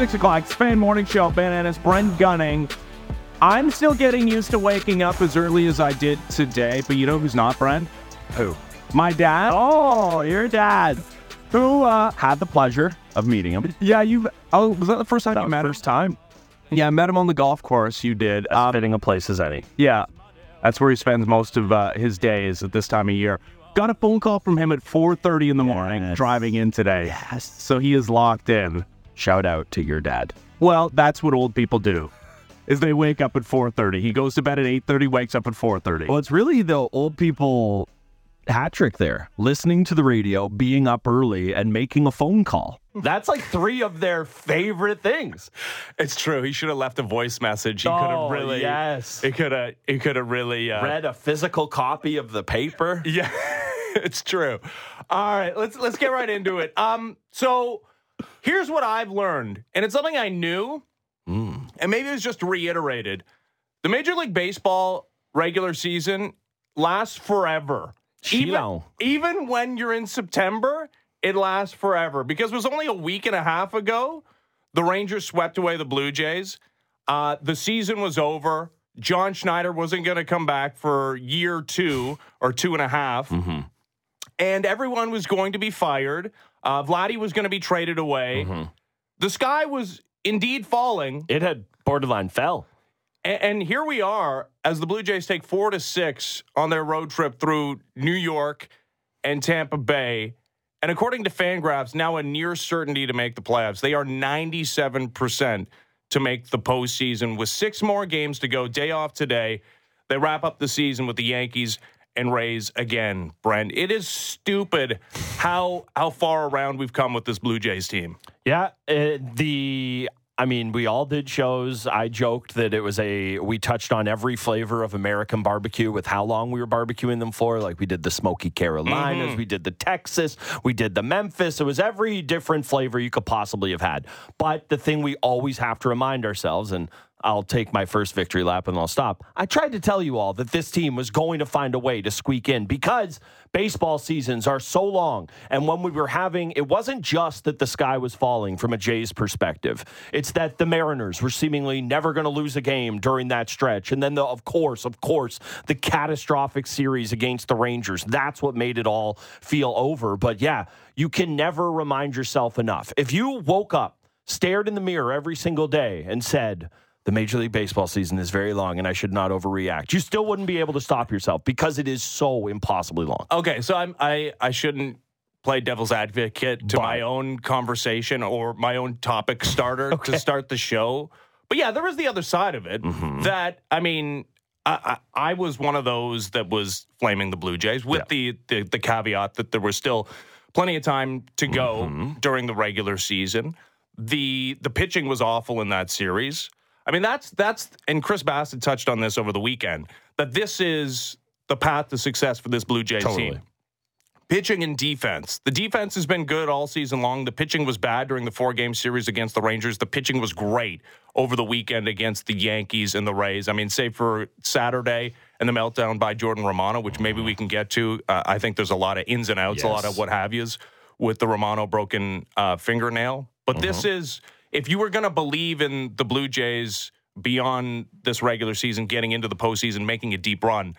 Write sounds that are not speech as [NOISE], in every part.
Six o'clock, FAN Morning Show, Ben Ennis, Brent Gunning. I'm still getting used to waking up as early as I did today, but you know who's not, Brent? Who? My dad. Oh, your dad. Who uh, had the pleasure of meeting him. Yeah, you. Oh, was that the first time That you met him? time. Yeah, I met him on the golf course. You did. As Um, fitting a place as any. yeah, that's where he spends most of uh, his days at this time of year. Got a phone call from him at 4:30 in the morning, Yes. driving in today. Yes. So he is locked in. Shout out to your dad. Well, that's what old people do. Is they wake up at 4:30. He goes to bed at 8:30, wakes up at 4:30. Well, it's really the old people hat trick there. Listening to the radio, being up early, and making a phone call. That's like three of their favorite things. It's true. He should have left a voice message. He could Oh, have really. yes. He could have. He could have really. Uh, Read a physical copy of the paper. [LAUGHS] Yeah, it's true. All right, let's let's get right into it. Um, so here's what I've learned, and it's something I knew, and maybe it was just reiterated. The Major League Baseball regular season lasts forever. Even, even when you're in September, it lasts forever because it was only a week and a half ago the Rangers swept away the Blue Jays. Uh, the season was over. John Schneider wasn't going to come back for year two or two and a half. And everyone was going to be fired. Uh, Vladdy was going to be traded away. The sky was indeed falling. It had borderline fell. A- And, here we are as the Blue Jays take four to six on their road trip through New York and Tampa Bay. And according to Fangraphs, now a near certainty to make the playoffs. They are 97% to make the postseason with six more games to go. Day off today. They wrap up the season with the Yankees and Rays again, Brent. It is stupid how how far around we've come with this Blue Jays team. Yeah, uh, the I mean, we all did shows. I joked that it was a we touched on every flavor of American barbecue with how long we were barbecuing them for. Like we did the smoky Carolinas, we did the Texas, we did the Memphis. It was every different flavor you could possibly have had. But the thing we always have to remind ourselves and I'll take my first victory lap and I'll stop. I tried to tell you all that this team was going to find a way to squeak in because baseball seasons are so long. And when we were having, it wasn't just that the sky was falling from a Jays perspective, it's that the Mariners were seemingly never going to lose a game during that stretch. And then, the, of course, of course, the catastrophic series against the Rangers. That's what made it all feel over. But yeah, you can never remind yourself enough. If you woke up, stared in the mirror every single day, and said, the Major League Baseball season is very long and I should not overreact. You still wouldn't be able to stop yourself because it is so impossibly long. Okay, so I'm I I shouldn't play devil's advocate to my own conversation or my own topic starter to start the show. But yeah, there was the other side of it Mm-hmm. that I mean, I, I I was one of those that was flaming the Blue Jays with the, the the caveat that there was still plenty of time to go Mm-hmm. during the regular season. The the pitching was awful in that series. I mean, that's that's and Chris Bassitt touched on this over the weekend that this is the path to success for this Blue Jays Totally. team pitching and defense. The defense has been good all season long. The pitching was bad during the four game series against the Rangers. The pitching was great over the weekend against the Yankees and the Rays. I mean, save for Saturday and the meltdown by Jordan Romano, which maybe we can get to. Uh, I think there's a lot of ins and outs, a lot of what have yous with the Romano broken uh, fingernail. But this is, if you were going to believe in the Blue Jays beyond this regular season, getting into the postseason, making a deep run,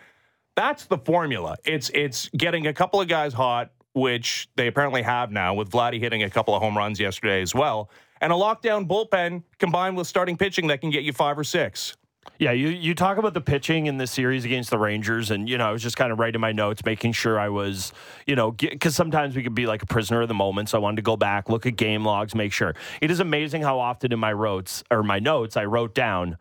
that's the formula. It's it's getting a couple of guys hot, which they apparently have now, with Vladdy hitting a couple of home runs yesterday as well, and a lockdown bullpen combined with starting pitching that can get you five or six. Yeah, you, you talk about the pitching in this series against the Rangers, and, you know, I was just kind of writing my notes, making sure I was, you know, because sometimes we could be like a prisoner of the moment. So I wanted to go back, look at game logs, make sure. It is amazing how often in my notes, or my notes, I wrote down,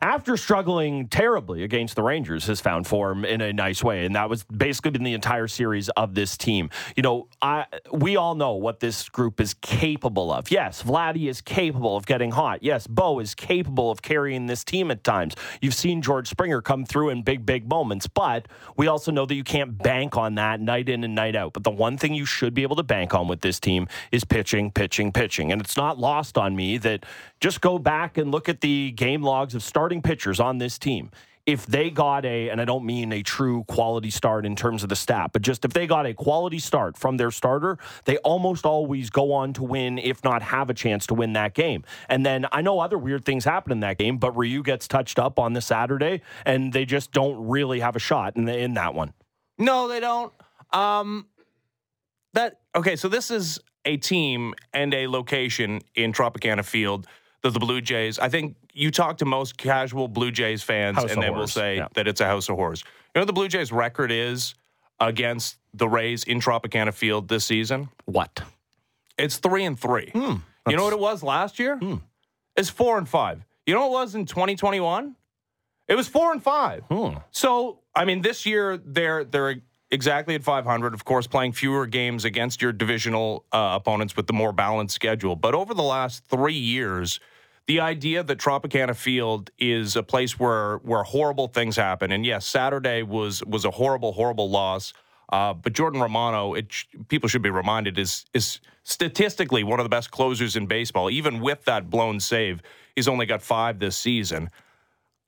after struggling terribly against the Rangers, has found form in a nice way, and that was basically been the entire series of this team. You know, I we all know what this group is capable of. Yes, Vladdy is capable of getting hot. Yes, Bo is capable of carrying this team at times. You've seen George Springer come through in big, big moments, but we also know that you can't bank on that night in and night out. But the one thing you should be able to bank on with this team is pitching, pitching, pitching, and it's not lost on me that just go back and look at the game logs of starting pitchers on this team. if they got a, and I don't mean a true quality start in terms of the stat, but just if they got a quality start from their starter, they almost always go on to win, if not have a chance to win that game. And then I know other weird things happen in that game, but Ryu gets touched up on the Saturday, and they just don't really have a shot in, the, in that one. No, they don't. Um, that okay. So this is a team and a location in Tropicana Field that the Blue Jays. I think you talk to most casual Blue Jays fans, House and they will say yeah. that it's a house of horrors. You know what the Blue Jays' record is against the Rays in Tropicana Field this season? What? It's three and three. Hmm. you know what it was last year? It's four and five. You know what it was in 2021? It was four and five. Hmm. So, I mean, this year they're they're exactly at 500. Of course, playing fewer games against your divisional uh, opponents with the more balanced schedule. But over the last three years, the idea that Tropicana Field is a place where where horrible things happen, and yes, Saturday was was a horrible, horrible loss. Uh, but Jordan Romano, it people should be reminded, is is statistically one of the best closers in baseball. Even with that blown save, he's only got five this season.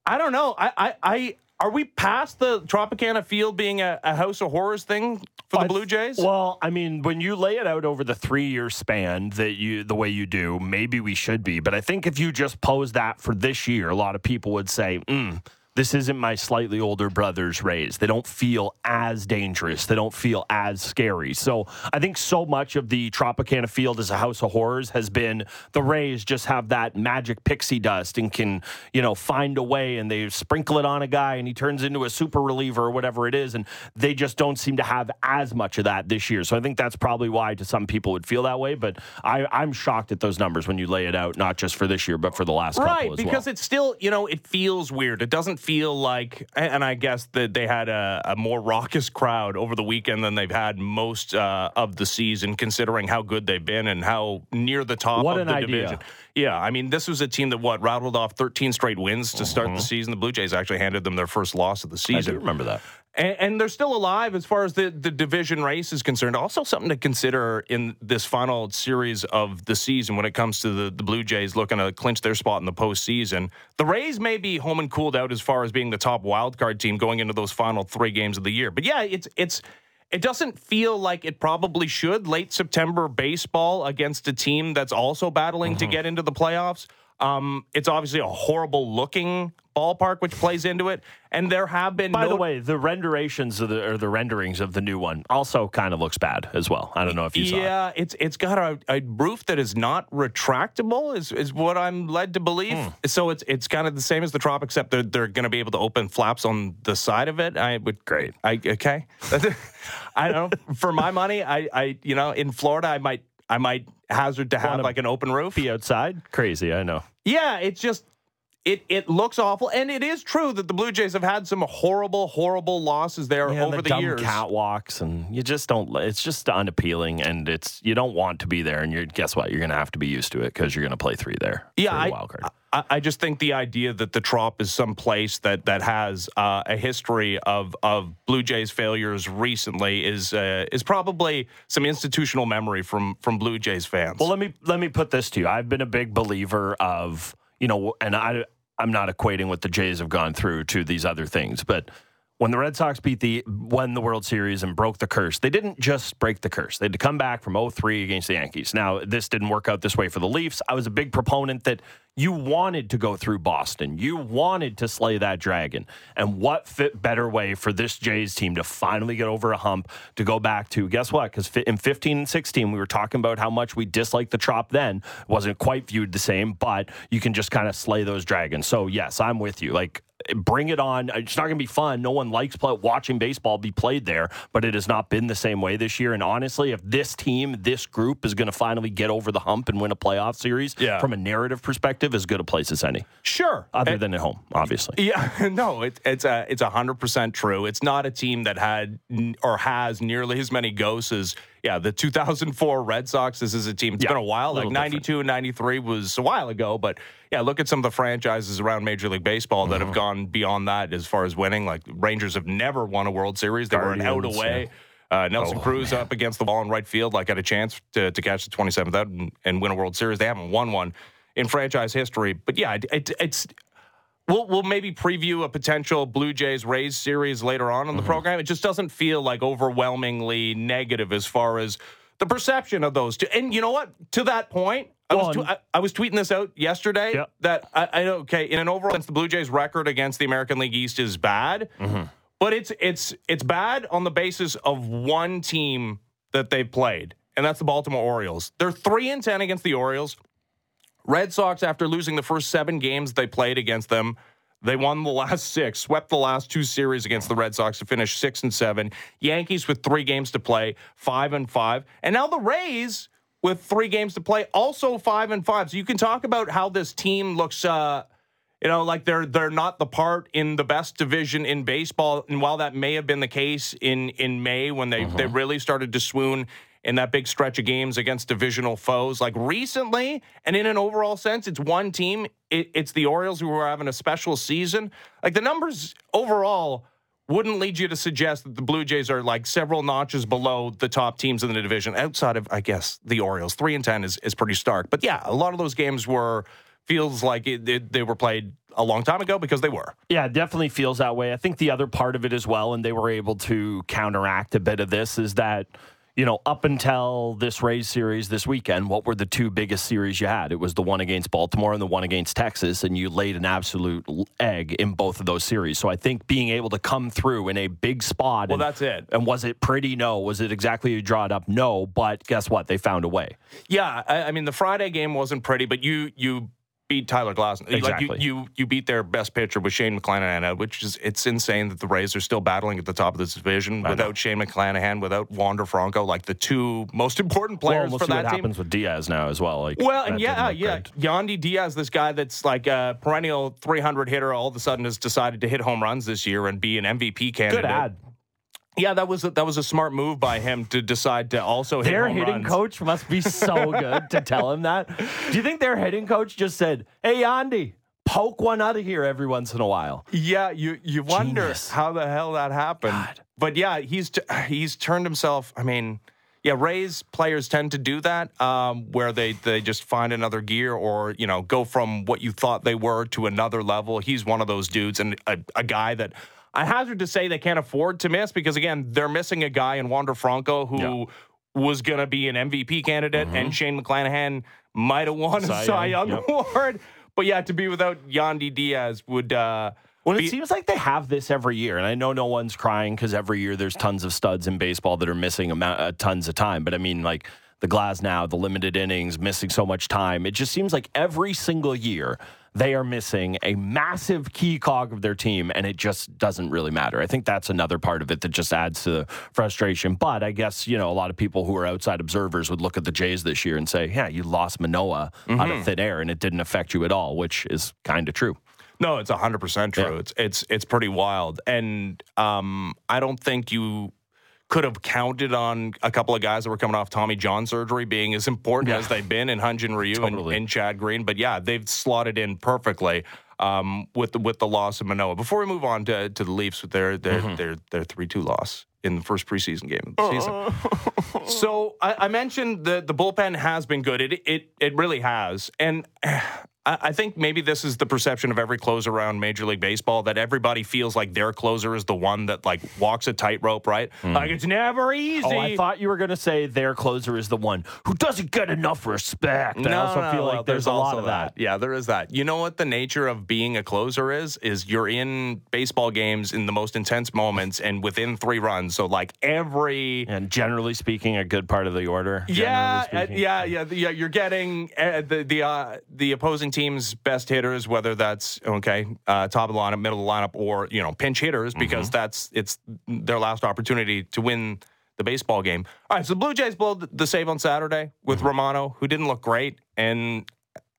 I don't know. I, I, I are we past the Tropicana Field being a, a house of horrors thing for the Blue Jays? Well, I mean, when you lay it out over the three year span that you the way you do, maybe we should be. But I think if you just pose that for this year, a lot of people would say, mm, this isn't my slightly older brother's Rays. They don't feel as dangerous. They don't feel as scary. So I think so much of the Tropicana Field as a house of horrors has been the Rays just have that magic pixie dust and can, you know, find a way and they sprinkle it on a guy and he turns into a super reliever or whatever it is. And they just don't seem to have as much of that this year. So I think that's probably why to some people would feel that way. But I, I'm shocked at those numbers when you lay it out, not just for this year, but for the last right, couple as because well. Because it's still, you know, it feels weird. It doesn't feel like, and I guess that they had a, a more raucous crowd over the weekend than they've had most uh, of the season, considering how good they've been and how near the top What of the idea. division. Yeah, I mean, this was a team that what rattled off 13 straight wins to start Mm-hmm. the season. The Blue Jays actually handed them their first loss of the season. I do remember that. And, and they're still alive as far as the, the division race is concerned. Also, something to consider in this final series of the season when it comes to the, the Blue Jays looking to clinch their spot in the postseason. The Rays may be home and cooled out as far as being the top wild card team going into those final three games of the year. But yeah, it's it's it doesn't feel like it probably should. Late September baseball against a team that's also battling to get into the playoffs. Um, it's obviously a horrible looking ballpark, which plays into it. And there have been By no- the way, the renderations of the or the renderings of the new one also kind of looks bad as well. I don't know if you saw it. Yeah, it's it's got a, a roof that is not retractable, is is what I'm led to believe. Hmm. So it's it's kind of the same as the Trop, except they're they're going to be able to open flaps on the side of it. I would Great. I okay. [LAUGHS] I don't know. For my money, I I you know in Florida, I might I might hazard to have Wanna like an open roof. Be outside, crazy. I know. Yeah, it's just it it looks awful, and it is true that the Blue Jays have had some horrible, horrible losses there Yeah, over the, the, dumb years. catwalks, and you just don't. It's just unappealing, and it's you don't want to be there. And you're guess what? You're going to have to be used to it because you're going to play three there. Yeah, I, wild card. I, I just think the idea that the Trop is some place that that has uh, a history of of Blue Jays failures recently is uh, is probably some institutional memory from from Blue Jays fans. Well, let me let me put this to you. I've been a big believer of you know, and I I'm not equating what the Jays have gone through to these other things, but when the Red Sox beat the won the World Series and broke the curse, they didn't just break the curse. They had to come back from 0-3 against the Yankees. Now, this didn't work out this way for the Leafs. I was a big proponent that you wanted to go through Boston. You wanted to slay that dragon. And what fit better way for this Jays team to finally get over a hump to go back to guess what? Because in 15 and 16, we were talking about how much we disliked the Trop then. It wasn't quite viewed the same, but you can just kind of slay those dragons. So, yes, I'm with you. Like, bring it on. It's not going to be fun. No one likes play, watching baseball be played there, but it has not been the same way this year. And honestly, if this team, this group is going to finally get over the hump and win a playoff series Yeah. from a narrative perspective, as good a place as any, sure, other And- than at home, obviously. Yeah, [LAUGHS] no, it, it's a it's a hundred percent true. It's not a team that had or has nearly as many ghosts as yeah the 2004 Red Sox. This is a team. It's Yeah, been a while. Like little 92 and 93 was a while ago, but yeah, look at some of the franchises around Major League Baseball that Mm-hmm. have gone beyond that as far as winning. Like Rangers have never won a World Series. They were an out Guardians, away. Uh, Nelson Oh, Cruz up against the wall in right field, like had a chance to, to catch the 27th out and, and win a World Series. They haven't won one in franchise history. But yeah, it, it, it's We'll, we'll maybe preview a potential Blue Jays Rays series later on in the mm-hmm. program. It just doesn't feel like overwhelmingly negative as far as the perception of those two. And you know what? To that point, I was, tw- I, I was tweeting this out yesterday Yeah. that I, I okay in an overall sense, the Blue Jays record against the American League East is bad, mm-hmm. but it's it's it's bad on the basis of one team that they've played, and that's the Baltimore Orioles. They're three and ten against the Orioles. Red Sox, after losing the first seven games they played against them, they won the last [LAUGHS] six, swept the last two series against the Red Sox to finish six and seven. Yankees with three games to play, five and five. And now the Rays with three games to play, also five and five. So you can talk about how this team looks uh you know, like they're they're not the part in the best division in baseball. And while that may have been the case in in May when they they really started to swoon in that big stretch of games against divisional foes, like recently, and in an overall sense, it's one team. It, it's the Orioles who are having a special season. Like the numbers overall wouldn't lead you to suggest that the Blue Jays are like several notches below the top teams in the division outside of, I guess, the Orioles. Three and 10 is, is pretty stark. But yeah, a lot of those games were, feels like it, it, they were played a long time ago because they were. Yeah, it definitely feels that way. I think the other part of it as well, and they were able to counteract a bit of this, is that, you know, up until this Rays series this weekend, what were the two biggest series you had? It was the one against Baltimore and the one against Texas, and you laid an absolute egg in both of those series. So I think being able to come through in a big spot. Well, and, that's it. And was it pretty? No. Was it exactly you draw it up? No. But guess what? They found a way. Yeah, I, I mean the Friday game wasn't pretty, but you you beat Tyler Glasnow. Exactly. Like you, you you beat their best pitcher with Shane McClanahan which is it's insane that the Rays are still battling at the top of this division without Shane McClanahan, without Wander Franco, like the two most important Well, players we'll for see that what team. happens with Diaz now as well. Like, Well, and yeah, yeah, good. Yandy Diaz, this guy that's like a perennial 300 hitter, all of a sudden has decided to hit home runs this year and be an MVP candidate. Good ad. Yeah, that was a, that was a smart move by him to decide to also hit Their hitting runs. coach must be so [LAUGHS] good to tell him that. Do you think their hitting coach just said, "Hey, Andy, poke one out of here every once in a while"? Yeah, you you wonder Genius. how the hell that happened. God. But yeah, he's t- he's turned himself. I mean, yeah, Rays players tend to do that, um, where they they just find another gear or you know go from what you thought they were to another level. He's one of those dudes and a, a guy that. I hazard to say they can't afford to miss because again they're missing a guy in Wander Franco who Yeah. was going to be an MVP candidate and Shane McClanahan might have won Cy a Cy Young, Young yep. award. But yeah, to be without Yandy Diaz would uh, Well, it be- seems like they have this every year, and I know no one's crying because every year there's tons of studs in baseball that are missing amount, uh, tons of time. But I mean, like the Glasnow, the limited innings, missing so much time. It just seems like every single year they are missing a massive key cog of their team, and it just doesn't really matter. I think that's another part of it that just adds to the frustration. But I guess you know a lot of people who are outside observers would look at the Jays this year and say, "Yeah, you lost Manoa out of thin air, and it didn't affect you at all," which is kind of true. No, it's hundred percent true. Yeah. It's it's it's pretty wild, and um, I don't think you could have counted on a couple of guys that were coming off Tommy John surgery being as important Yeah. as they've been in Hyun Jin Ryu Totally. and, and Chad Green. But yeah, they've slotted in perfectly um, with the, with the loss of Manoa. Before we move on to, to the Leafs with their their Mm-hmm. their their three two loss in the first preseason game of the season. so I, I mentioned the the bullpen has been good. It it it really has, and I, think maybe this is the perception of every closer around Major League Baseball that everybody feels like their closer is the one that like walks a tightrope, right? Like it's never easy. Oh, I thought you were going to say their closer is the one who doesn't get enough respect. I also feel well, like there's, a lot of that. Yeah, there is that. You know what the nature of being a closer is? Is you're in baseball games in the most intense moments and within three runs. So like every And generally speaking, a good part of the order. yeah, uh, yeah, yeah, yeah. You're getting uh, the the uh, the opposing team's best hitters, whether that's okay, uh, top of the lineup, middle of the lineup, or you know pinch hitters, because that's it's their last opportunity to win the baseball game. All right, so the Blue Jays blow the save on Saturday with Romano, who didn't look great, and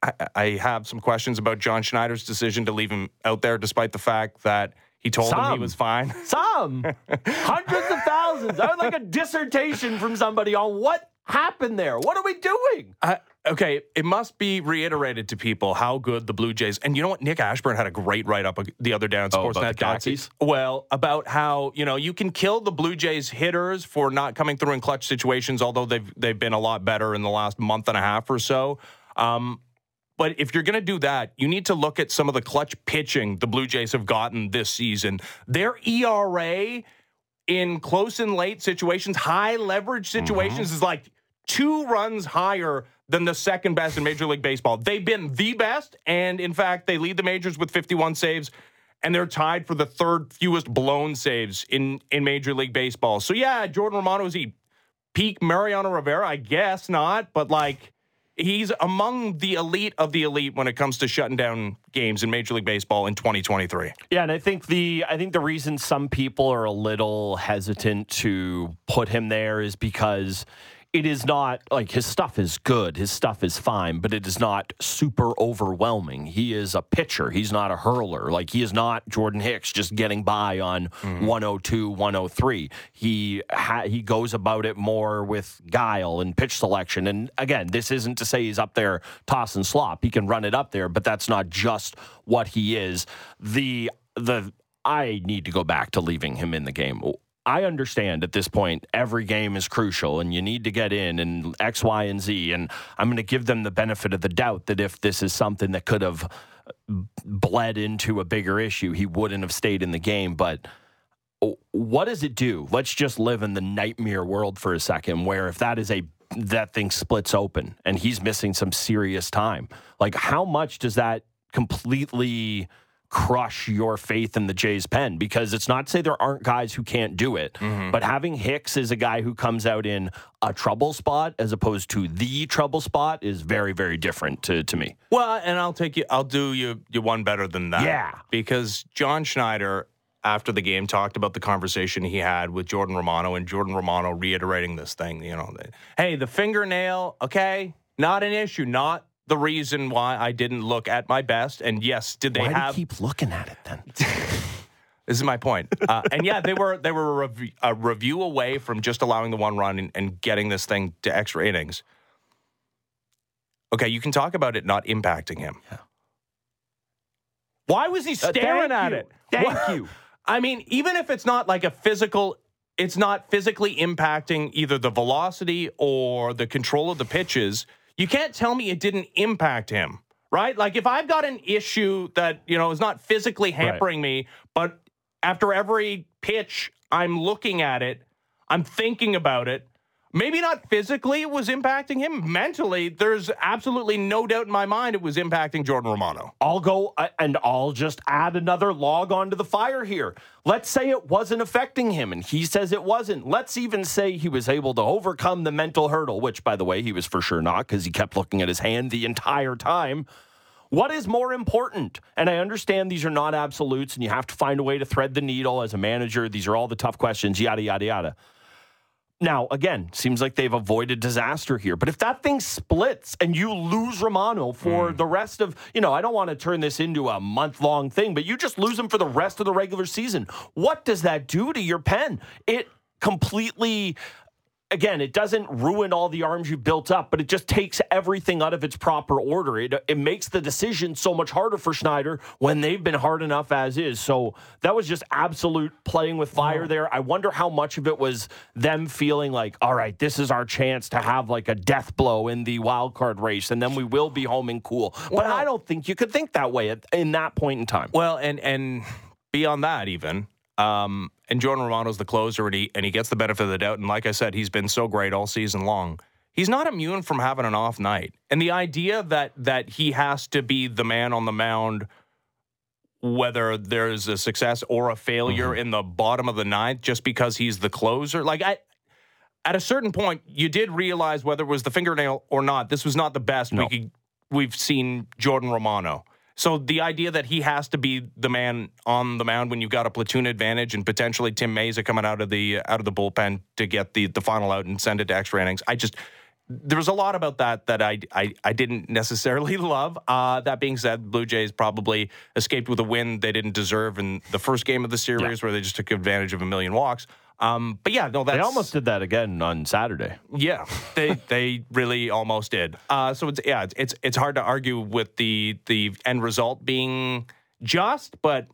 I, I have some questions about John Schneider's decision to leave him out there, despite the fact that he told him he was fine. Some [LAUGHS] hundreds of thousands. I would like a dissertation from somebody on what happened there. What are we doing? I, okay, it must be reiterated to people how good the Blue Jays. And you know what? Nick Ashbourne had a great write up the other day on Oh, about Sportsnet. the khakis? Well, about how you know you can kill the Blue Jays hitters for not coming through in clutch situations, although they've they've been a lot better in the last month and a half or so. Um, But if you're going to do that, you need to look at some of the clutch pitching the Blue Jays have gotten this season. Their ERA in close and late situations, high leverage situations, mm-hmm. is like two runs higher than the second best in Major League Baseball. They've been the best, and in fact, they lead the majors with 51 saves, and they're tied for the third fewest blown saves in in Major League Baseball. So yeah, Jordan Romano is he peak Mariano Rivera? I guess not, but like he's among the elite of the elite when it comes to shutting down games in Major League Baseball in 2023. Yeah, and I think the I think the reason some people are a little hesitant to put him there is because it is not like his stuff is good, his stuff is fine, but it is not super overwhelming. He is a pitcher, he's not a hurler. Like he is not Jordan Hicks just getting by on mm. 102, 103. He ha- he goes about it more with guile and pitch selection. And again, this isn't to say he's up there tossing slop. He can run it up there, but that's not just what he is. The the I need to go back to leaving him in the game. I understand at this point every game is crucial and you need to get in and X, Y, and Z. And I'm going to give them the benefit of the doubt that if this is something that could have uh, bled into a bigger issue, he wouldn't have stayed in the game. But uh, what does it do? Let's just live in the nightmare world for a second where if that is a that thing splits open and he's missing some serious time. Like how much does that completely crush your faith in the Jays pen because it's not to say there aren't guys who can't do it, mm-hmm. but having Hicks as a guy who comes out in a trouble spot as opposed to the trouble spot is very, very different to, to me. Well, and I'll take you, I'll do you, you one better than that. Yeah. Because John Schneider, after the game, talked about the conversation he had with Jordan Romano and Jordan Romano reiterating this thing, you know, that, hey, the fingernail, okay, not an issue, not the reason why I didn't look at my best. And yes, did they have. why have? keep looking at it then? [LAUGHS] this is my point. Uh, and yeah, they were they were a, rev- a, review away from just allowing the one run and, and getting this thing to extra innings. Okay, you can talk about it not impacting him. Yeah. Why was he uh, staring uh, at you. it? Thank you. I mean, even if it's not like a physical, it's not physically impacting either the velocity or the control of the pitches you can't tell me it didn't impact him, right? Like if I've got an issue that, you know, is not physically hampering right. me, but after every pitch, I'm looking at it, I'm thinking about it, Maybe not physically it was impacting him. Mentally, there's absolutely no doubt in my mind it was impacting Jordan Romano. I'll go uh, and I'll just add another log onto the fire here. Let's say it wasn't affecting him and he says it wasn't. Let's even say he was able to overcome the mental hurdle, which, by the way, he was for sure not because he kept looking at his hand the entire time. What is more important? And I understand these are not absolutes and you have to find a way to thread the needle as a manager. These are all the tough questions, yada, yada, yada. Now, again, seems like they've avoided disaster here. But if that thing splits and you lose Romano for mm. the rest of, you know, I don't want to turn this into a month long thing, but you just lose him for the rest of the regular season. What does that do to your pen? It completely again, it doesn't ruin all the arms you built up, but it just takes everything out of its proper order. It, it makes the decision so much harder for Schneider when they've been hard enough as is. So that was just absolute playing with fire there. I wonder how much of it was them feeling like, all right, this is our chance to have like a death blow in the wild card race, and then we will be home and cool. But well, I don't think you could think that way at, in that point in time. Well, and and beyond that, even um, and Jordan Romano's the closer, and he and he gets the benefit of the doubt. And like I said, he's been so great all season long. He's not immune from having an off night. And the idea that that he has to be the man on the mound, whether there's a success or a failure mm-hmm. in the bottom of the ninth, just because he's the closer, like I. At a certain point, you did realize whether it was the fingernail or not. This was not the best no. we could, we've seen Jordan Romano. So the idea that he has to be the man on the mound when you've got a platoon advantage and potentially Tim Mays Mayza coming out of the out of the bullpen to get the the final out and send it to extra innings, I just there was a lot about that that I I, I didn't necessarily [LAUGHS] love. Uh, that being said, Blue Jays probably escaped with a win they didn't deserve in the first game of the series, yeah. where they just took advantage of a million walks. Um, but yeah, no, that's, they almost did that again on Saturday. Yeah, they [LAUGHS] they really almost did. Uh, so it's yeah, it's, it's it's hard to argue with the the end result being just, but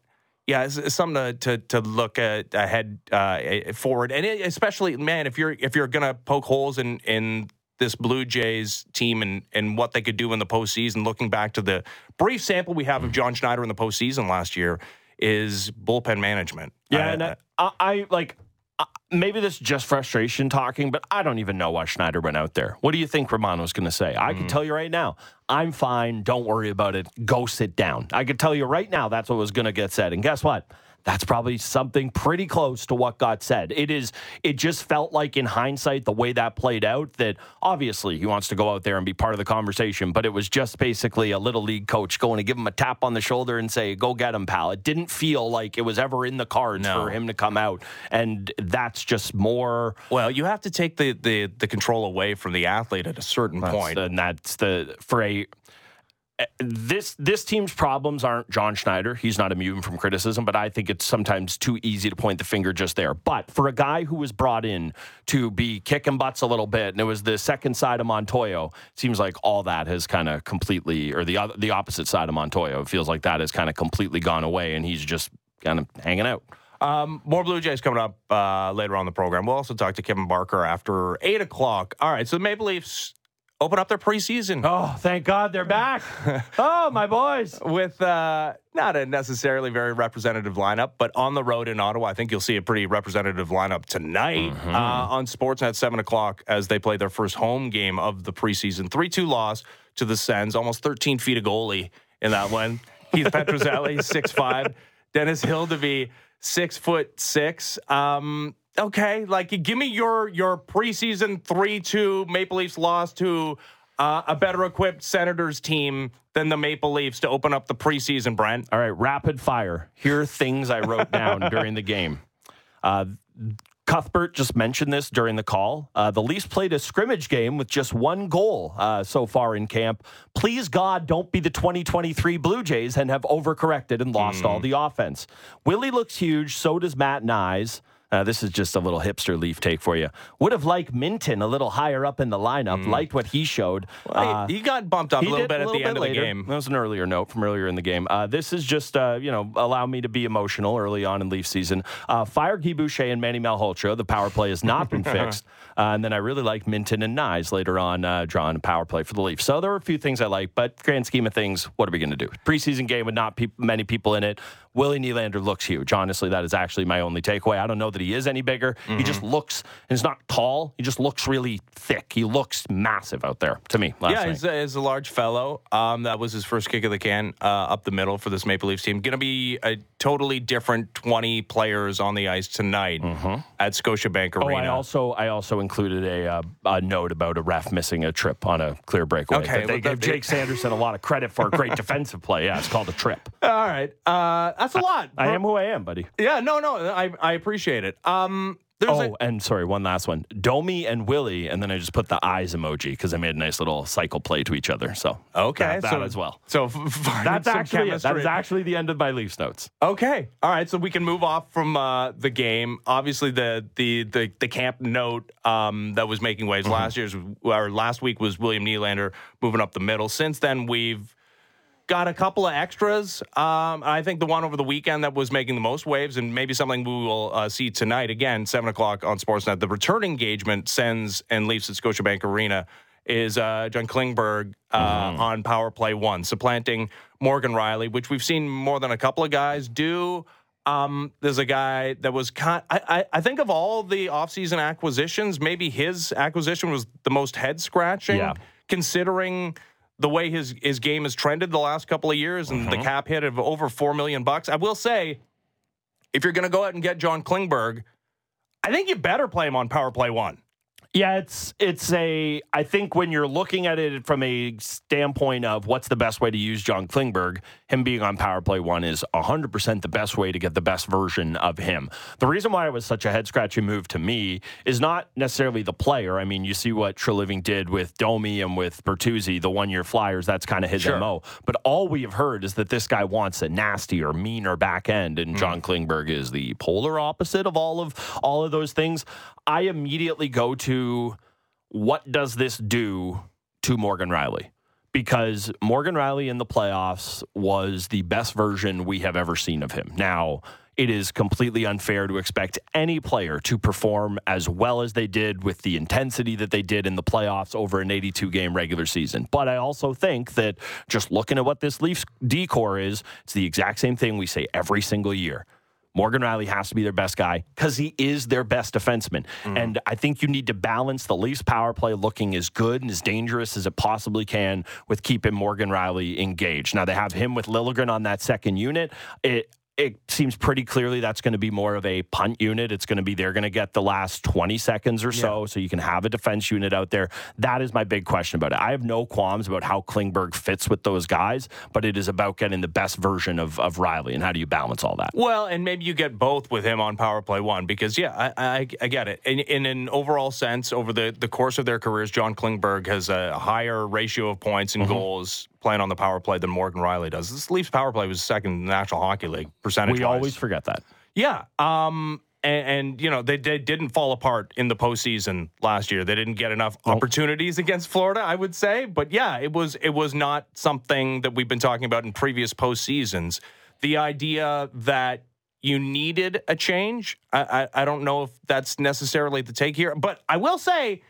yeah, it's, it's something to, to, to look at ahead uh, forward, and it, especially man, if you're if you're gonna poke holes in in this Blue Jays team and and what they could do in the postseason. Looking back to the brief sample we have of John Schneider in the postseason last year, is bullpen management. Yeah, I- and I, I, I like uh, maybe this is just frustration talking, but I don't even know why Schneider went out there. What do you think Romano was going to say? I Mm. can tell you right now, I'm fine. Don't worry about it. Go sit down. I can tell you right now, that's what was going to get said. And guess what? That's probably something pretty close to what got said. It is. It just felt like, in hindsight, the way that played out, that obviously he wants to go out there and be part of the conversation. But it was just basically a little league coach going to give him a tap on the shoulder and say, "Go get him, pal." It didn't feel like it was ever in the cards No. for him to come out, and that's just more. Well, you have to take the the the control away from the athlete at a certain point. and that's the for a this this team's problems aren't John Schneider. He's not immune from criticism, but I think it's sometimes too easy to point the finger just there. But for a guy who was brought in to be kicking butts a little bit, and it was the second side of Montoyo, seems like all that has kind of completely, or the the opposite side of Montoyo, it feels like that has kind of completely gone away, and he's just kind of hanging out. Um, more Blue Jays coming up uh, later on the program. We'll also talk to Kevin Barker after eight o'clock. All right, so the Maple Leafs open up their preseason Oh, thank God they're back! [LAUGHS] oh, my boys. with uh, not a necessarily very representative lineup, but on the road in Ottawa, I think you'll see a pretty representative lineup tonight Mm-hmm. uh, on Sportsnet seven o'clock as they play their first home game of the preseason. Three two loss to the Sens, almost thirteen feet of goalie in that one. [LAUGHS] Keith Petruzzelli six five, Dennis Hildeby six foot six. Um, okay, like give me your your preseason three two Maple Leafs loss to uh, a better equipped Senators team than the Maple Leafs to open up the preseason. Brent, All right, rapid fire. Here are things I wrote down [LAUGHS] during the game. Uh, Cuthbert just mentioned this during the call. Uh, the Leafs played a scrimmage game with just one goal uh, so far in camp. Please God, don't be the 2023 Blue Jays and have overcorrected and lost all the offense. Willie looks huge. So does Matt Knies. Uh, this is just a little hipster leaf take for you. Would have liked Minten a little higher up in the lineup. Liked what he showed. Uh, he, he got bumped up a little bit at the end bit of the game. That was an earlier note from earlier in the game. Uh, this is just, uh, you know, allow me to be emotional early on in Leaf season. Uh, fire Guy Boucher and Manny Malhotra. The power play has not been [LAUGHS] fixed. Uh, and then I really like Minten and Knies later on uh, drawing a power play for the Leafs. So there were a few things I like, but grand scheme of things, what are we going to do? Preseason game with not peop many people in it. Willie Nylander looks huge. Honestly, that is actually my only takeaway. I don't know that he is any bigger. He just looks, and he's not tall. He just looks really thick. He looks massive out there to me. Last Yeah, night. he's a, he's a large fellow. Um, that was his first kick of the can uh, up the middle for this Maple Leafs team. Going to be a totally different 20 players on the ice tonight at Scotiabank Mm-hmm. Oh, Arena. I also I also included a, uh, a note about a ref missing a trip on a clear breakaway. Okay, they gave Jake Sanderson a lot of credit for a great [LAUGHS] defensive play. Yeah, it's called a trip. All right, uh, that's a lot. I am who I am, buddy. Yeah, no, no, I, I appreciate it. Um, there's Oh, a, and sorry, one last one. Domi and Willie, and then I just put the eyes emoji because I made a nice little cycle play to each other. So okay, that, that so, as well. So [LAUGHS] That's actually it. that is actually the end of my Leafs notes. Okay. All right. So we can move off from uh, the game. Obviously, the the the, the camp note um, that was making waves last year's or last week was William Nylander moving up the middle. Since then, we've got a couple of extras. Um, I think the one over the weekend that was making the most waves, and maybe something we will uh, see tonight again, seven o'clock on Sportsnet. The return engagement sends and leaves at Scotiabank Arena is uh, John Klingberg uh, on power play one, supplanting Morgan Rielly, which we've seen more than a couple of guys do. Um, there's a guy that was kind. I, I, I think of all the offseason acquisitions, maybe his acquisition was the most head scratching, Yeah. considering the way his his game has trended the last couple of years and the uh-huh. cap hit of over four million bucks. I will say, if you're going to go out and get John Klingberg, I think you better play him on power play one. Yeah, it's it's a. I think when you're looking at it from a standpoint of what's the best way to use John Klingberg, him being on power play one is 100 percent the best way to get the best version of him. The reason why it was such a head scratching move to me is not necessarily the player. I mean, you see what Treliving did with Domi and with Bertuzzi, the one year Flyers. That's kind of his Sure. mo. But all we have heard is that this guy wants a nastier, meaner back end, and mm. John Klingberg is the polar opposite of all of all of those things. I immediately go to what does this do to Morgan Rielly? Because Morgan Rielly in the playoffs was the best version we have ever seen of him. Now, it is completely unfair to expect any player to perform as well as they did with the intensity that they did in the playoffs over an 82 game regular season. But I also think that just looking at what this Leafs decor is, it's the exact same thing we say every single year. Morgan Rielly has to be their best guy because he is their best defenseman. Mm. And I think you need to balance the Leafs power play looking as good and as dangerous as it possibly can with keeping Morgan Rielly engaged. Now they have him with Liljegren on that second unit. It, it seems pretty clearly that's going to be more of a punt unit. It's going to be they're going to get the last 20 seconds or so, yeah. so you can have a defense unit out there. That is my big question about it. I have no qualms about how Klingberg fits with those guys, but it is about getting the best version of, of Rielly and how do you balance all that? Well, and maybe you get both with him on power play one because, yeah, I, I, I get it. In, in, an overall sense, over the, the course of their careers, John Klingberg has a higher ratio of points and mm-hmm. goals playing on the power play than Morgan Rielly does. This Leafs power play was second in the National Hockey League percentage. We always forget that. Yeah. Um, and, and, you know they, they, didn't fall apart in the postseason last year. They didn't get enough nope. opportunities against Florida, I would say. But yeah, it was it was not something that we've been talking about in previous postseasons. The idea that you needed a change, I, I, I don't know if that's necessarily the take here. But I will say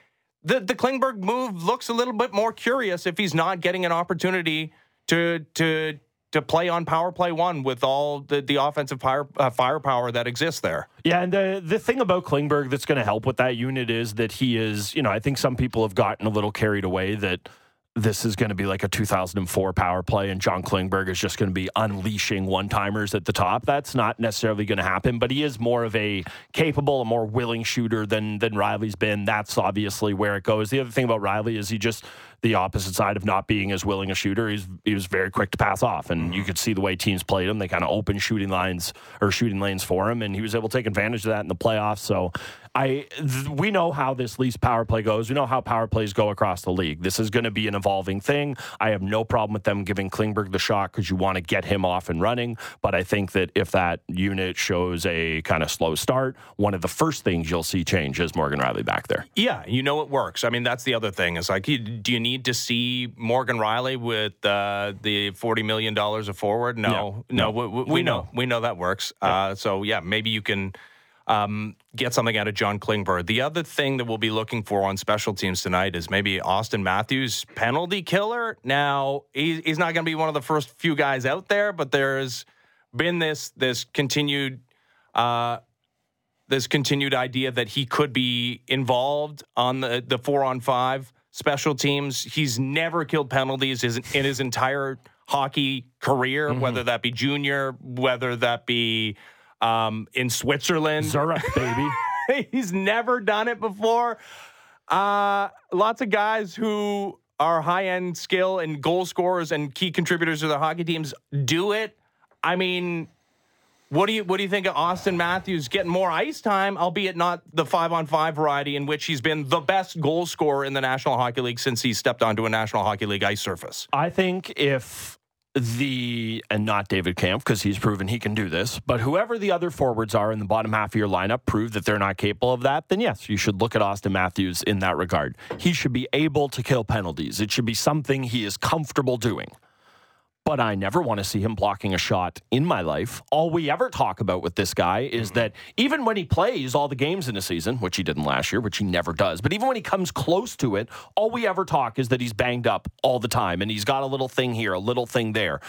the the Klingberg move looks a little bit more curious if he's not getting an opportunity to to to play on power play one with all the, the offensive fire, uh, firepower that exists there. Yeah, and the the thing about Klingberg that's going to help with that unit is that he is, you know, I think some people have gotten a little carried away that this is going to be like a 2004 power play and John Klingberg is just going to be unleashing one timers at the top. That's not necessarily going to happen, but he is more of a capable, a more willing shooter than than Rielly's been. That's obviously where it goes. The other thing about Rielly is he just the opposite side of not being as willing a shooter. He's he was very quick to pass off, and you mm-hmm. could see the way teams played him. They kind of open shooting lines or shooting lanes for him, and he was able to take advantage of that in the playoffs. So I th- we know how this Leafs power play goes. We know how power plays go across the league. This is going to be an evolving thing. I have no problem with them giving Klingberg the shot because you want to get him off and running. But I think that if that unit shows a kind of slow start, one of the first things you'll see change is Morgan Rielly back there. Yeah, you know it works. I mean, that's the other thing. Is like, do you need to see Morgan Rielly with uh, the forty million dollars of forward? No, yeah. no, no. We, we, we, know. know. we know that works. Yeah. Uh, so yeah, maybe you can um, get something out of John Klingberg. The other thing that we'll be looking for on special teams tonight is maybe Auston Matthews penalty killer. Now he, he's not going to be one of the first few guys out there, but there's been this this continued. Uh, this continued idea that he could be involved on the, the four on five special teams. He's never killed penalties in his entire hockey career, mm-hmm. whether that be junior, whether that be um, in Switzerland. Zurich, baby. [LAUGHS] He's never done it before. Uh, lots of guys who are high end skill and goal scorers and key contributors to their hockey teams do it. I mean, what do you what do you think of Auston Matthews getting more ice time, albeit not the five on five variety in which he's been the best goal scorer in the National Hockey League since he stepped onto a National Hockey League ice surface? I think if the and not David Kampf because he's proven he can do this, but whoever the other forwards are in the bottom half of your lineup prove that they're not capable of that, then yes, you should look at Auston Matthews in that regard. He should be able to kill penalties. It should be something he is comfortable doing but I never want to see him blocking a shot in my life. All we ever talk about with this guy is mm-hmm. that even when he plays all the games in a season, which he didn't last year, which he never does, but even when he comes close to it, all we ever talk is that he's banged up all the time and he's got a little thing here, a little thing there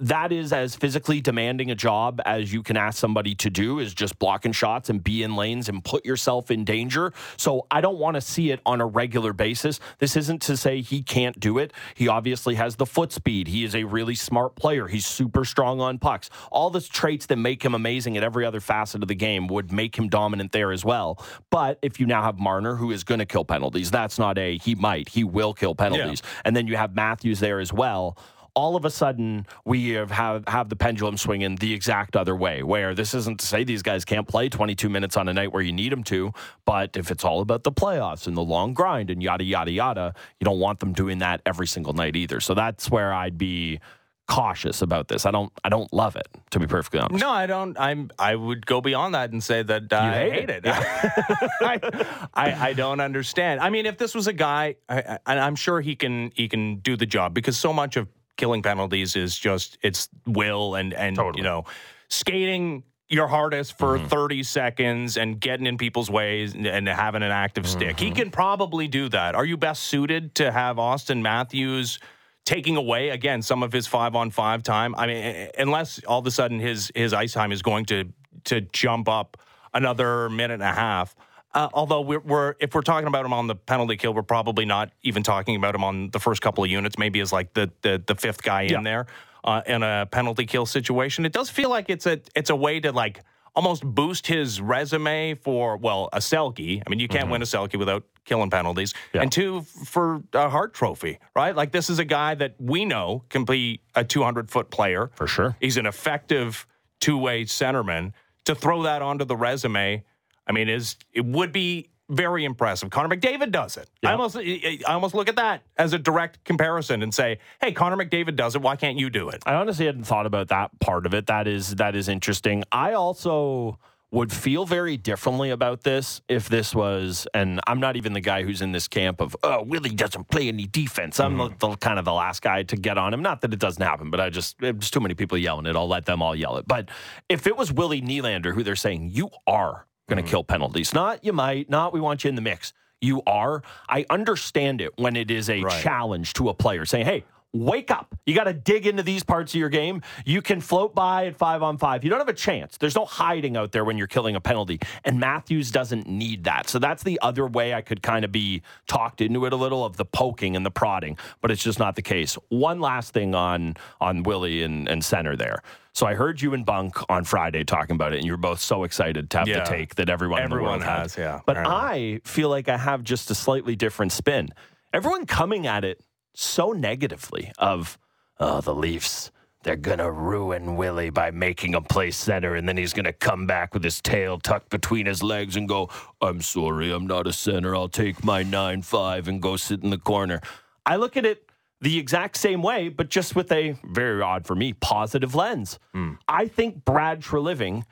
that is as physically demanding a job as you can ask somebody to do is just blocking shots and be in lanes and put yourself in danger. So I don't want to see it on a regular basis. This isn't to say he can't do it. He obviously has the foot speed. He is a really smart player. He's super strong on pucks. All the traits that make him amazing at every other facet of the game would make him dominant there as well. But if you now have Marner who is going to kill penalties, that's not a he might, he will kill penalties. Yeah. And then you have Matthews there as well all of a sudden we have, have, have the pendulum swinging the exact other way, where this isn't to say these guys can't play 22 minutes on a night where you need them to, but if it's all about the playoffs and the long grind and yada, yada, yada, you don't want them doing that every single night either. So that's where I'd be cautious about this. I don't I don't love it to be perfectly honest. No, I don't. I'm I would go beyond that and say that uh, I hate it. it. [LAUGHS] I, I, I don't understand. I mean, if this was a guy, I, I'm sure he can he can do the job because so much of killing penalties is just it's will and and totally. you know skating your hardest for mm-hmm. 30 seconds and getting in people's ways and, and having an active stick. He mm-hmm. can probably do that. Are you best suited to have Auston Matthews taking away again some of his 5 on 5 time? I mean unless all of a sudden his his ice time is going to to jump up another minute and a half. Uh, although we're, we're if we're talking about him on the penalty kill, we're probably not even talking about him on the first couple of units. Maybe as like the the, the fifth guy Yeah. in there uh, in a penalty kill situation. It does feel like it's a it's a way to like almost boost his resume for well a Selke. I mean, you can't win a Selke without killing penalties, Yeah. and two for a Hart Trophy, right? Like this is a guy that we know can be a 200 foot player For sure. He's an effective two way centerman. To throw that onto the resume, I mean, is it would be very impressive. Connor McDavid does it. I almost I almost look at that as a direct comparison and say, hey, Connor McDavid does it. Why can't you do it? I honestly hadn't thought about that part of it. That is that is interesting. I also would feel very differently about this if this was, and I'm not even the guy who's in this camp of, oh, Willie doesn't play any defense. I'm mm-hmm. the, the kind of the last guy to get on him. Not that it doesn't happen, but I just there's too many people yelling it. I'll let them all yell it. But if it was Willie Nylander who they're saying you are going to mm. kill penalties, not you might, not we want you in the mix. You are. I understand it when it is a Right. challenge to a player saying, hey, wake up. You got to dig into these parts of your game. You can float by at five on five. You don't have a chance. There's no hiding out there when you're killing a penalty. And Matthews doesn't need that. So that's the other way I could kind of be talked into it a little of the poking and the prodding, but it's just not the case. One last thing on on Willie and, and center there. So I heard you and Bunk on Friday talking about it, and you were both so excited to have Yeah. the take that everyone, in the Everyone world has, yeah, But apparently. I feel like I have just a slightly different spin. Everyone coming at it so negatively of oh the Leafs they're gonna ruin Willie by making him play center and then he's gonna come back with his tail tucked between his legs and go I'm sorry I'm not a center I'll take my 9-5 and go sit in the corner. I look at it the exact same way but just with a very odd for me positive lens. Hmm. I think Brad Treliving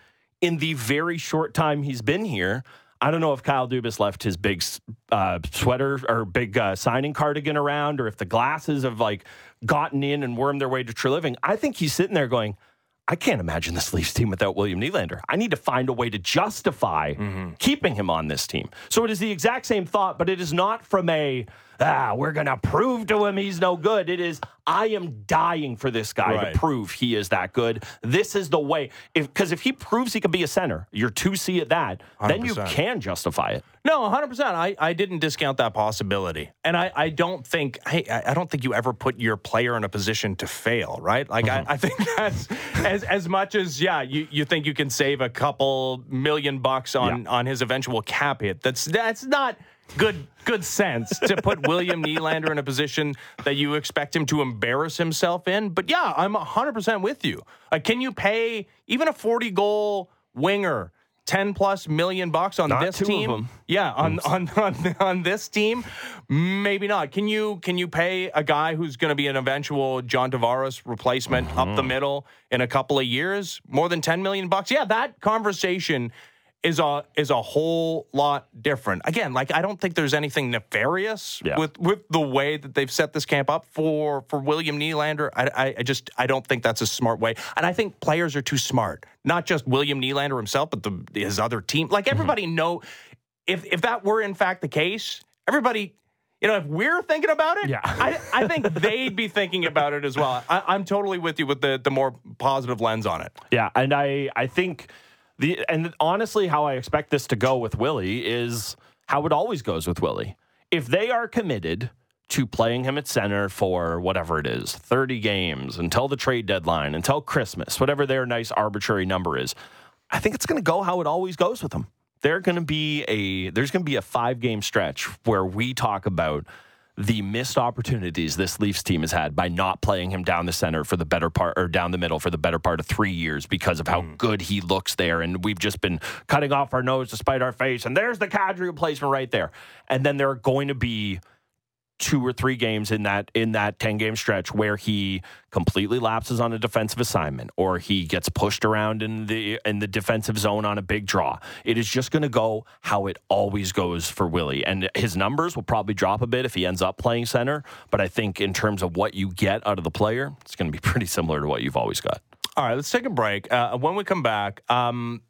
in the very short time he's been here I don't know if Kyle Dubas left his big uh, sweater or big uh, signing cardigan around, or if the glasses have like gotten in and wormed their way to Treliving. I think he's sitting there going, I can't imagine this Leafs team without William Nylander. I need to find a way to justify keeping him on this team. So it is the exact same thought, but it is not from a ah, we're gonna prove to him he's no good. It is I am dying for this guy Right. to prove he is that good. This is the way. If because if he proves he can be a center, you're two C at that, then you can justify it. No, 100%. I, I didn't discount that possibility. And I, I don't think I, I don't think you ever put your player in a position to fail, right? Like I, I think [LAUGHS] that's as as much as yeah, you, you think you can save a couple million bucks on on his eventual cap hit. That's that's not good good sense to put William Nylander in a position that you expect him to embarrass himself in. But yeah, I'm 100% with you. Like can you pay even a 40 goal winger 10 plus million bucks on Not this team? Yeah, on, on on on this team, maybe not. Can you can you pay a guy who's going to be an eventual John Tavares replacement up Mm-hmm. the middle in a couple of years, more than ten million bucks? Yeah, that conversation is a is a whole lot different. Again, like I don't think there's anything nefarious Yeah. with with the way that they've set this camp up for for William Nylander. I, I I just I don't think that's a smart way, and I think players are too smart. Not just William Nylander himself, but the his other team. Like everybody mm-hmm. know if if that were in fact the case, everybody, you know, if we're thinking about it, Yeah. I, I think they'd be thinking about it as well. I, I'm totally with you with the the more positive lens on it. Yeah, and I I think the and honestly, how I expect this to go with Willie is how it always goes with Willie. If they are committed to playing him at center for whatever it is, 30 games until the trade deadline, until Christmas, whatever their nice arbitrary number is, I think it's going to go how it always goes with them. They're going to be a there's going to be a 5 game stretch where we talk about the missed opportunities this Leafs team has had by not playing him down the center for the better part or down the middle for the better part of three years because of how mm. good he looks there. And we've just been cutting off our nose to spite our face. And there's the Kadri replacement right there. And then there are going to be two or three games in that in that 10 game stretch where he completely lapses on a defensive assignment or he gets pushed around in the in the defensive zone on a big draw. It is just going to go how it always goes for Willie and his numbers will probably drop a bit if he ends up playing center, but I think in terms of what you get out of the player, it's going to be [LAUGHS] pretty similar to what you've always got. All right, let's take a break. Uh, when we come back, um,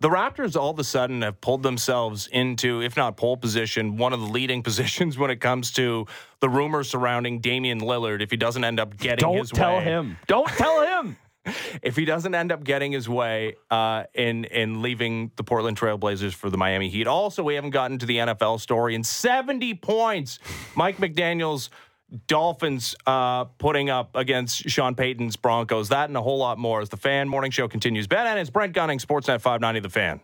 the Raptors all of a sudden have pulled themselves into, if not pole position, one of the leading [LAUGHS] positions when it comes to the rumors surrounding Damian Lillard. If he doesn't end up getting Don't his way. Don't tell him. Don't tell him. [LAUGHS] if he doesn't end up getting his way uh, in in leaving the Portland Trailblazers for the Miami Heat. Also, we haven't gotten to the NFL story in 70 points. Mike McDaniel's Dolphins uh, putting up against Sean Payton's Broncos. That and a whole lot more as the Fan Morning Show continues. Ben and it's Brent Gunning, Sportsnet 590, The Fan.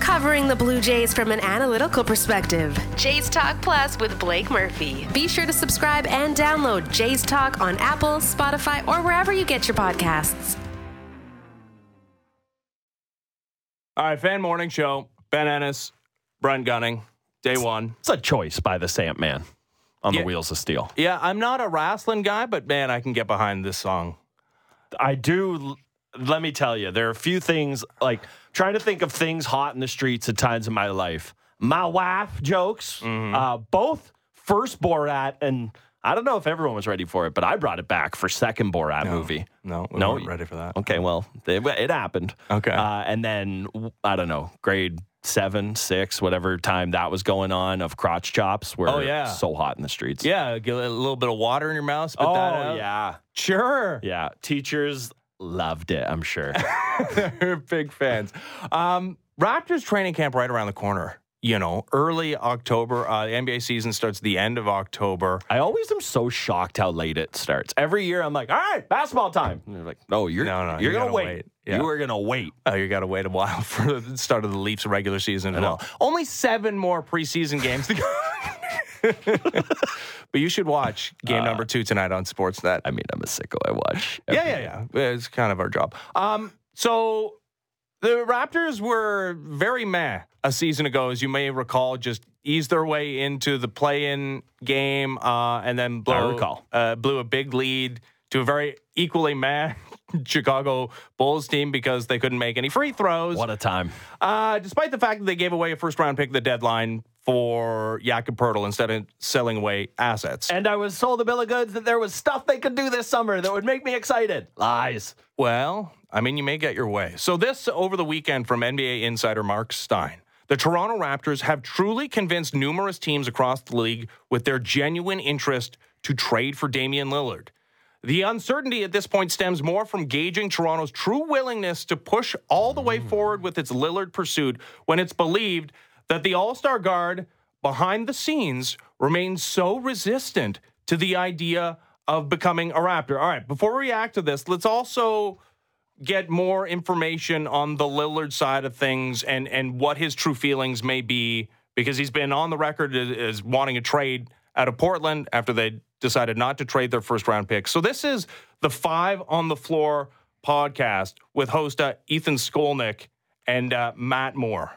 Covering the Blue Jays from an analytical perspective. Jays Talk Plus with Blake Murphy. Be sure to subscribe and download Jays Talk on Apple, Spotify, or wherever you get your podcasts. All right, Fan Morning Show. Ben Ennis, Brent Gunning, day one. It's a choice by the Sand Man on Yeah. the Wheels of Steel. Yeah, I'm not a wrestling guy, but man, I can get behind this song. I do. Let me tell you, there are a few things like trying to think of things hot in the streets at times in my life. My wife jokes, Mm-hmm. uh, both first Borat, and I don't know if everyone was ready for it, but I brought it back for second Borat movie. No, we No, weren't ready for that. Okay, well, it, it happened. Okay. uh, and then I don't know, grade seven, six, whatever time that was going on of crotch chops were Oh, yeah. so hot in the streets. Yeah, get a little bit of water in your mouth. Oh yeah, Sure. yeah. Teachers loved it. I'm sure. They're [LAUGHS] big fans. Um, Raptors training camp right around the corner. You know, early October. Uh, the NBA season starts the end of October. I always am so shocked how late it starts. Every year I'm like, all right, basketball time. And they're like, no, you're No, no, you're you gonna wait. wait. Yeah. You are gonna wait. Oh, you got to wait a while [LAUGHS] for the start of the Leafs regular season as well. Only seven more preseason games to go. [LAUGHS] but you should watch game number two tonight on Sportsnet. I mean, I'm a sicko. I watch. Yeah, yeah, yeah. It's kind of our job. Um, so the Raptors were very meh a season ago, as you may recall, just eased their way into the play-in game, uh, and then blow, recall. Uh, blew a big lead to a very equally [LAUGHS] meh Chicago Bulls team because they couldn't make any free throws. What a time. Uh, despite the fact that they gave away a first-round pick at the deadline for Jakob Poeltl instead of selling away assets. And I was sold a bill of goods that there was stuff they could do this summer that would make me excited. Lies. Well, I mean, you may get your way. So, this over the weekend from NBA insider Marc Stein. The Toronto Raptors have truly convinced numerous teams across the league with their genuine interest to trade for Damian Lillard. The uncertainty at this point stems more from gauging Toronto's true willingness to push all the way hmm. forward with its Lillard pursuit when it's believed that the All Star guard behind the scenes remains so resistant to the idea of becoming a Raptor. All right, before we react to this, let's also get more information on the Lillard side of things and and what his true feelings may be because he's been on the record as, wanting a trade out of Portland after they decided not to trade their first round pick. So this is the Five on the Floor podcast with host uh, Ethan Skolnick and uh, Matt Moore.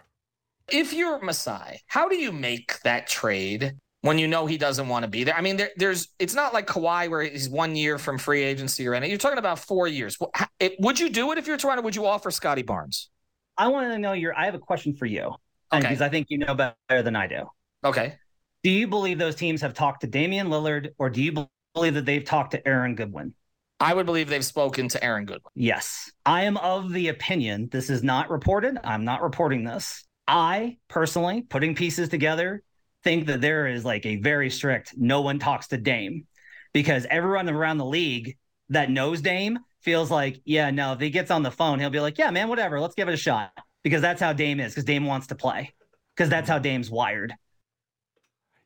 if you're Masai, how do you make that trade when you know he doesn't want to be there? I mean, there, there's it's not like Kawhi where he's one year from free agency or anything. You're talking about four years. Wh- ha- it- Would you do it if you're Toronto? Would you offer Scottie Barnes? I want to know your. I have a question for you, Okay. because I think you know better than I do. Okay. Do you believe those teams have talked to Damian Lillard, or do you believe that they've talked to Aaron Goodwin? I would believe they've spoken to Aaron Goodwin. Yes, I am of the opinion. This is not reported. I'm not reporting this. I personally, putting pieces together, think that there is like a very strict no one talks to Dame because everyone around the league that knows Dame feels like, yeah, no, if he gets on the phone, he'll be like, yeah, man, whatever, let's give it a shot because that's how Dame is because Dame wants to play because that's how Dame's wired.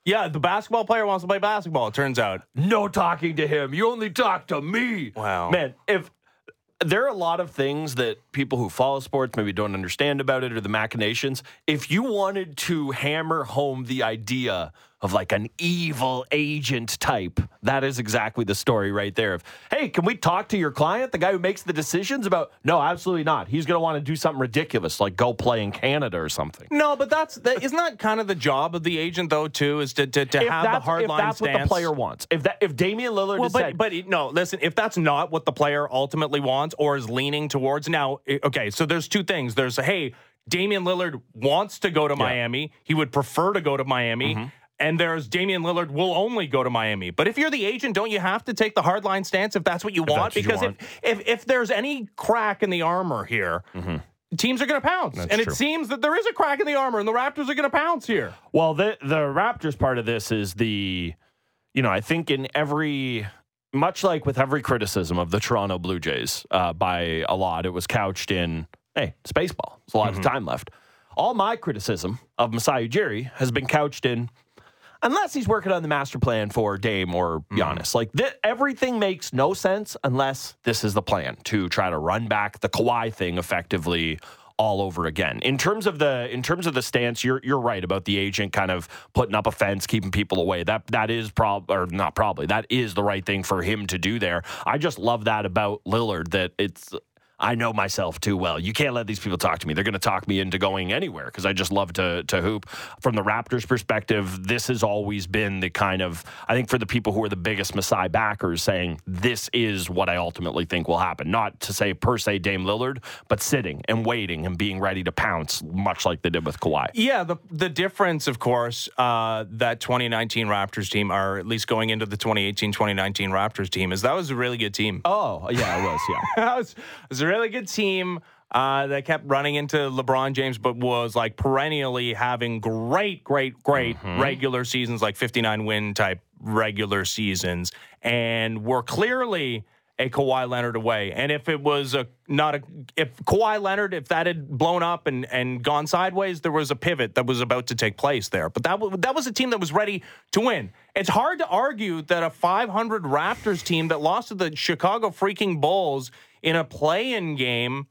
Yeah, the basketball player wants to play basketball, it turns out. No talking to him. You only talk to me. Wow. Man, if there are a lot of things that people who follow sports maybe don't understand about it or the machinations. If you wanted to hammer home the idea of like an evil agent type, that is exactly the story right there. Of hey, can we talk to your client, the guy who makes the decisions about? No, absolutely not. He's going to want to do something ridiculous, like go play in Canada or something. No, but that's that, isn't that kind of the job of the agent though too is to to, to have the hard if line that's what the player wants, if that if Damian Lillard Well, but said, but no, listen. If that's not what the player ultimately wants or is leaning towards, now okay. So there's two things. There's hey, Damian Lillard wants to go to Miami. He would prefer to go to Miami. Mm-hmm. And there's Damian Lillard will only go to Miami. But if you're the agent, don't you have to take the hardline stance if that's what you want? what you because want. If, if if there's any crack in the armor here, teams are going to pounce. That's and true. it seems that there is a crack in the armor, and the Raptors are going to pounce here. Well, the the Raptors part of this is the, you know, I think in every, much like with every criticism of the Toronto Blue Jays uh, by a lot, it was couched in, hey, it's baseball. There's a lot of time left. All my criticism of Masai Ujiri has been couched in, unless he's working on the master plan for Dame or mm-hmm. Giannis. Like th- everything makes no sense unless this is the plan to try to run back the Kawhi thing effectively all over again. In terms of the in terms of the stance, you're you're right about the agent kind of putting up a fence, keeping people away. That that is prob or not probably that is the right thing for him to do there. I just love that about Lillard that it's I know myself too well. You can't let these people talk to me. They're going to talk me into going anywhere because I just love to to hoop. From the Raptors' perspective, this has always been the kind of I think for the people who are the biggest Masai backers, saying this is what I ultimately think will happen. Not to say per se Dame Lillard, but sitting and waiting and being ready to pounce, much like they did with Kawhi. Yeah, the the difference, of course, uh, that 2019 Raptors team, or at least going into the 2018-2019 Raptors team, is that was a really good team. Oh yeah, it was yeah. [LAUGHS] that was, it was a really good team uh, that kept running into LeBron James, but was like perennially having great, great, great regular seasons, like 59 win type regular seasons, and were clearly a Kawhi Leonard away. And if it was a not a if Kawhi Leonard, if that had blown up and and gone sideways, there was a pivot that was about to take place there. But that was that was a team that was ready to win. It's hard to argue that a 500 Raptors team that lost to the Chicago freaking Bulls in a play-in game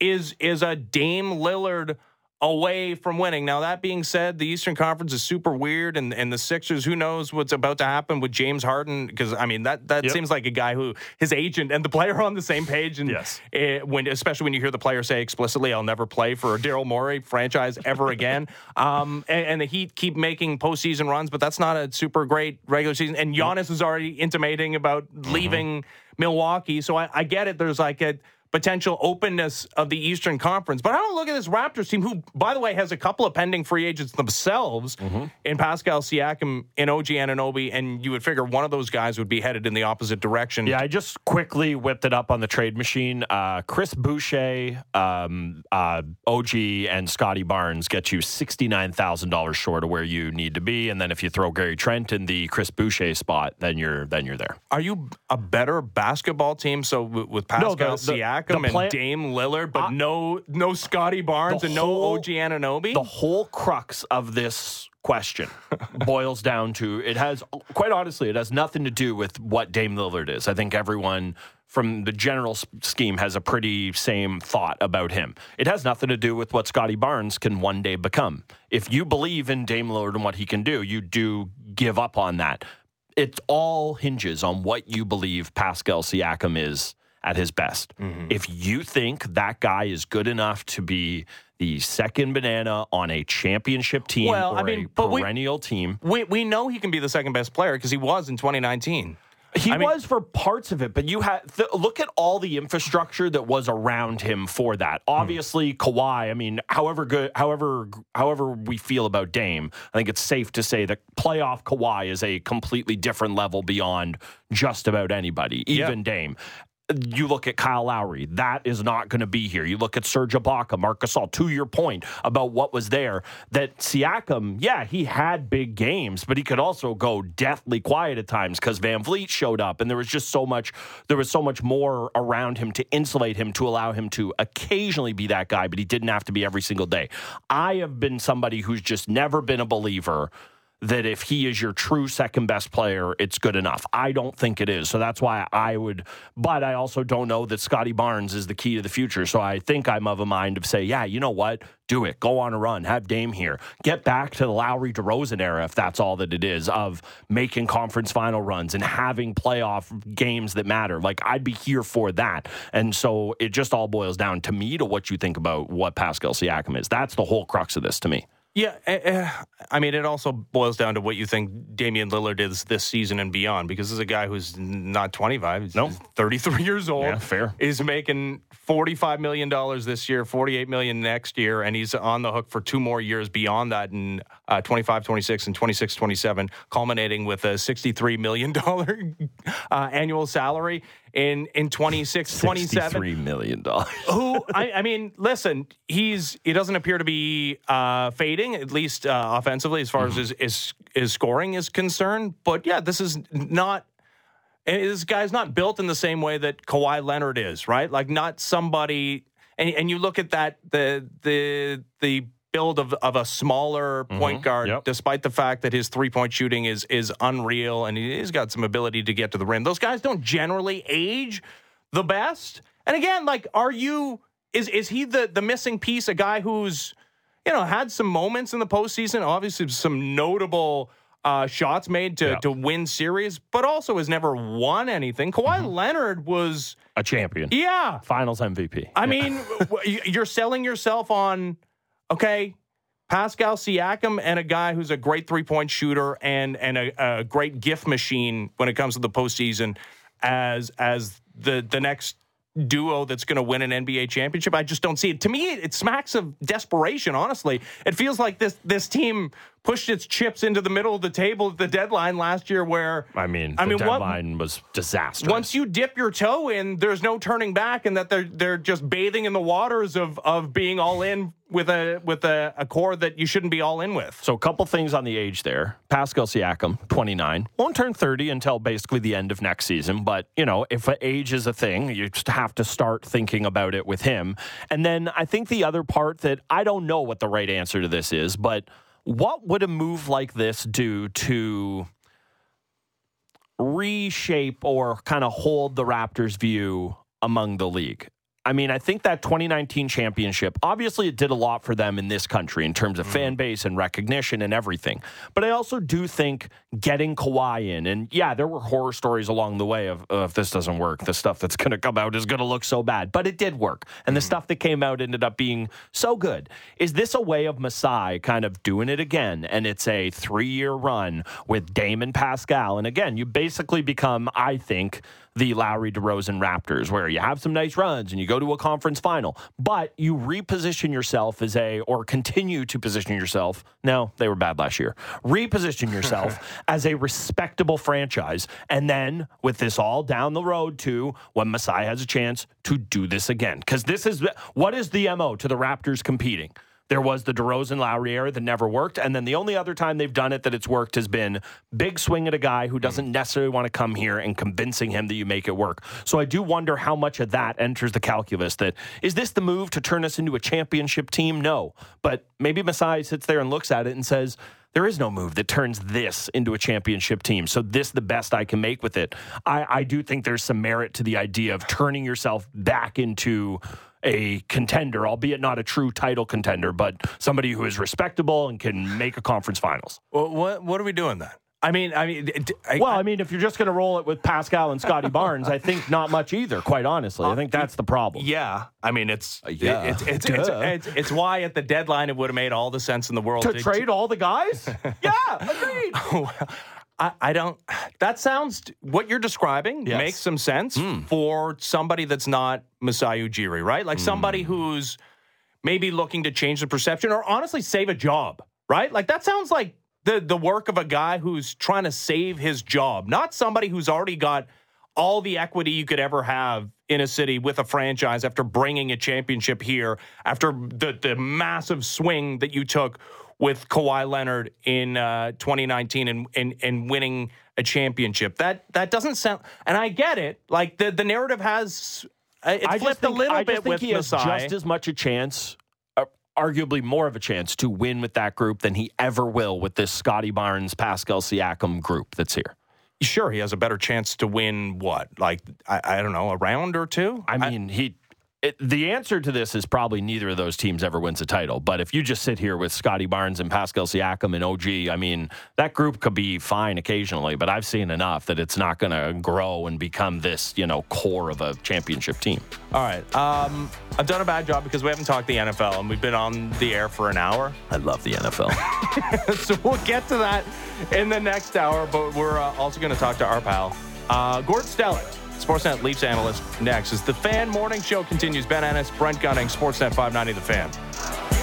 is is a Dame Lillard away from winning. Now that being said, the Eastern Conference is super weird, and and the Sixers, who knows what's about to happen with James Harden? Because I mean that that Yep. seems like a guy who his agent and the player are on the same page, and Yes. eh, when especially when you hear the player say explicitly, "I'll never play for a Daryl Morey franchise ever again," [LAUGHS] um, and, and the Heat keep making postseason runs, but that's not a super great regular season. And Giannis is already intimating about leaving Milwaukee, so I, I get it. There's like a potential openness of the Eastern Conference. But I don't look at this Raptors team, who, by the way, has a couple of pending free agents themselves in Pascal Siakam and OG Anunoby, and you would figure one of those guys would be headed in the opposite direction. Yeah, I just quickly whipped it up on the trade machine. Uh, Chris Boucher, um, uh, OG, and Scottie Barnes get you sixty-nine thousand dollars short of where you need to be, and then if you throw Gary Trent in the Chris Boucher spot, then you're then you're there. Are you a better basketball team? So w- with Pascal the- the- Siakam the and Dame Lillard, but I- no no Scottie Barnes and no whole- OG Anunoby? The whole crux of this question [LAUGHS] boils down to it has quite honestly it has nothing to do with what Dame Lillard is. I think everyone from the general scheme has a pretty same thought about him. It has nothing to do with what Scottie Barnes can one day become. If you believe in Dame Lillard and what he can do, you do give up on that. It all hinges on what you believe Pascal Siakam is at his best. Mm-hmm. If you think that guy is good enough to be the second banana on a championship team Well, or I mean, a but we- perennial team, we we know he can be the second best player because he was in 2019. he I mean- was for parts of it, but you had th- look at all the infrastructure that was around him for that. Hmm. Obviously, Kawhi. I mean, however good, however however we feel about Dame, I think it's safe to say that playoff Kawhi is a completely different level beyond just about anybody, even Dame. You look at Kyle Lowry, that is not going to be here. You look at Serge Ibaka, Marc Gasol, to your point about what was there, that Siakam, yeah, he had big games, but he could also go deathly quiet at times because VanVleet showed up and there was just so much, there was so much more around him to insulate him, to allow him to occasionally be that guy, but he didn't have to be every single day. I have been somebody who's just never been a believer that if he is your true second best player, it's good enough. I don't think it is. So that's why I would, but I also don't know that Scottie Barnes is the key to the future. So I think I'm of a mind of say, yeah, you know what? Do it. Go on a run. Have Dame here. Get back to the Lowry DeRozan era if that's all that it is of making conference final runs and having playoff games that matter. Like I'd be here for that. And so it just all boils down to me to what you think about what Pascal Siakam is. That's the whole crux of this to me. Yeah, uh, I mean, it also boils down to what you think Damian Lillard is this season and beyond, because this is a guy who's not 25, he's No. 33 years old. Yeah, fair. Is making 45 million dollars this year, 48 million next year, and he's on the hook for two more years beyond that in uh, 25, 26, and 26, 27, culminating with a 63 million dollar [LAUGHS] uh, annual salary in in 26, 27 $63 million. who I, I mean, listen, he's he doesn't appear to be uh, fading, at least uh, offensively, as far as his, his his scoring is concerned. But yeah, this is not. This guy's not built in the same way that Kawhi Leonard is, right? Like not somebody. And, and you look at that the the the build of, of a smaller point guard, Yep. despite the fact that his three point shooting is is unreal and he's got some ability to get to the rim. Those guys don't generally age the best. And again, like, are you is is he the the missing piece? A guy who's you know had some moments in the postseason, obviously some notable uh, shots made to Yeah. to win series, but also has never won anything. Kawhi Leonard was A champion. yeah. Finals MVP. I mean, [LAUGHS] you're selling yourself on okay. Pascal Siakam and a guy who's a great three point shooter and and a, a great gift machine when it comes to the postseason as as the the next duo that's going to win an NBA championship. I just don't see it. To me, it smacks of desperation. Honestly, it feels like this this team pushed its chips into the middle of the table at the deadline last year, where I mean, I the mean, what- deadline was disastrous. once you dip your toe in, there's no turning back, and that they're they're just bathing in the waters of of being all in with a with a, a core that you shouldn't be all in with. So, a couple things on the age there. Pascal Siakam, 29, won't turn 30 until basically the end of next season. But, you know, if age is a thing, you just have to start thinking about it with him. And then I think the other part that I don't know what the right answer to this is, but what would a move like this do to reshape or kind of hold the Raptors' view among the league? I mean, I think that 2019 championship, obviously, it did a lot for them in this country in terms of fan base and recognition and everything. But I also do think getting Kawhi in, and yeah, there were horror stories along the way of uh, if this doesn't work, the stuff that's going to come out is going to look so bad. But it did work. And the stuff that came out ended up being so good. Is this a way of Masai kind of doing it again? And it's a three year run with Damon Pascal. And again, you basically become, I think, the Lowry DeRozan Raptors, where you have some nice runs and you go to a conference final, but you reposition yourself as a, or continue to position yourself. No, they were bad last year. Reposition yourself [LAUGHS] as a respectable franchise. And then with this all down the road to when Masai has a chance to do this again. Because this is what is the MO to the Raptors competing? There was the DeRozan Lowry era that never worked. And then the only other time they've done it that it's worked has been big swing at a guy who doesn't necessarily want to come here and convincing him that you make it work. So I do wonder how much of that enters the calculus that is this the move to turn us into a championship team? No. But maybe Masai sits there and looks at it and says, there is no move that turns this into a championship team. So this the best I can make with it. I, I do think there's some merit to the idea of turning yourself back into a contender, albeit not a true title contender, but somebody who is respectable and can make a conference finals. Well, what what are we doing then? I mean, I mean, I, Well, I mean, if you're just going to roll it with Pascal and Scottie Barnes, I think not much either. Quite honestly, I think that's the problem. yeah. I mean, it's uh, yeah. it's it's, it's, it's it's why at the deadline it would have made all the sense in the world To trade all the guys? [LAUGHS] yeah, agreed. [LAUGHS] I, I don't. [SIGHS] That sounds. What you're describing Yes. makes some sense hmm. for somebody that's not Masai Ujiri, right? Like somebody hmm. who's maybe looking to change the perception or honestly save a job, right? Like that sounds like the the work of a guy who's trying to save his job, not somebody who's already got all the equity you could ever have in a city with a franchise after bringing a championship here, after the the massive swing that you took with Kawhi Leonard in uh, 2019 and, and and winning a championship. That that doesn't sound. And I get it. Like the the narrative has. uh, It's I flipped think, a little I bit with he has just as much a chance, uh, arguably more of a chance, to win with that group than he ever will with this Scottie Barnes, Pascal Siakam group that's here. Sure, he has a better chance to win what? Like I, I don't know, a round or two. I mean, he it, the answer to this is probably neither of those teams ever wins a title. But if you just sit here with Scottie Barnes and Pascal Siakam and OG, I mean, that group could be fine occasionally, but I've seen enough that it's not going to grow and become this, you know, core of a championship team. All right. Um, I've done a bad job because we haven't talked the NFL and we've been on the air for an hour. I love the NFL. [LAUGHS] so we'll get to that in the next hour, but we're uh, also going to talk to our pal, uh, Gord Stellick. Sportsnet Leafs analyst next as the Fan Morning Show continues. Ben Ennis, Brent Gunning, Sportsnet 590 The Fan.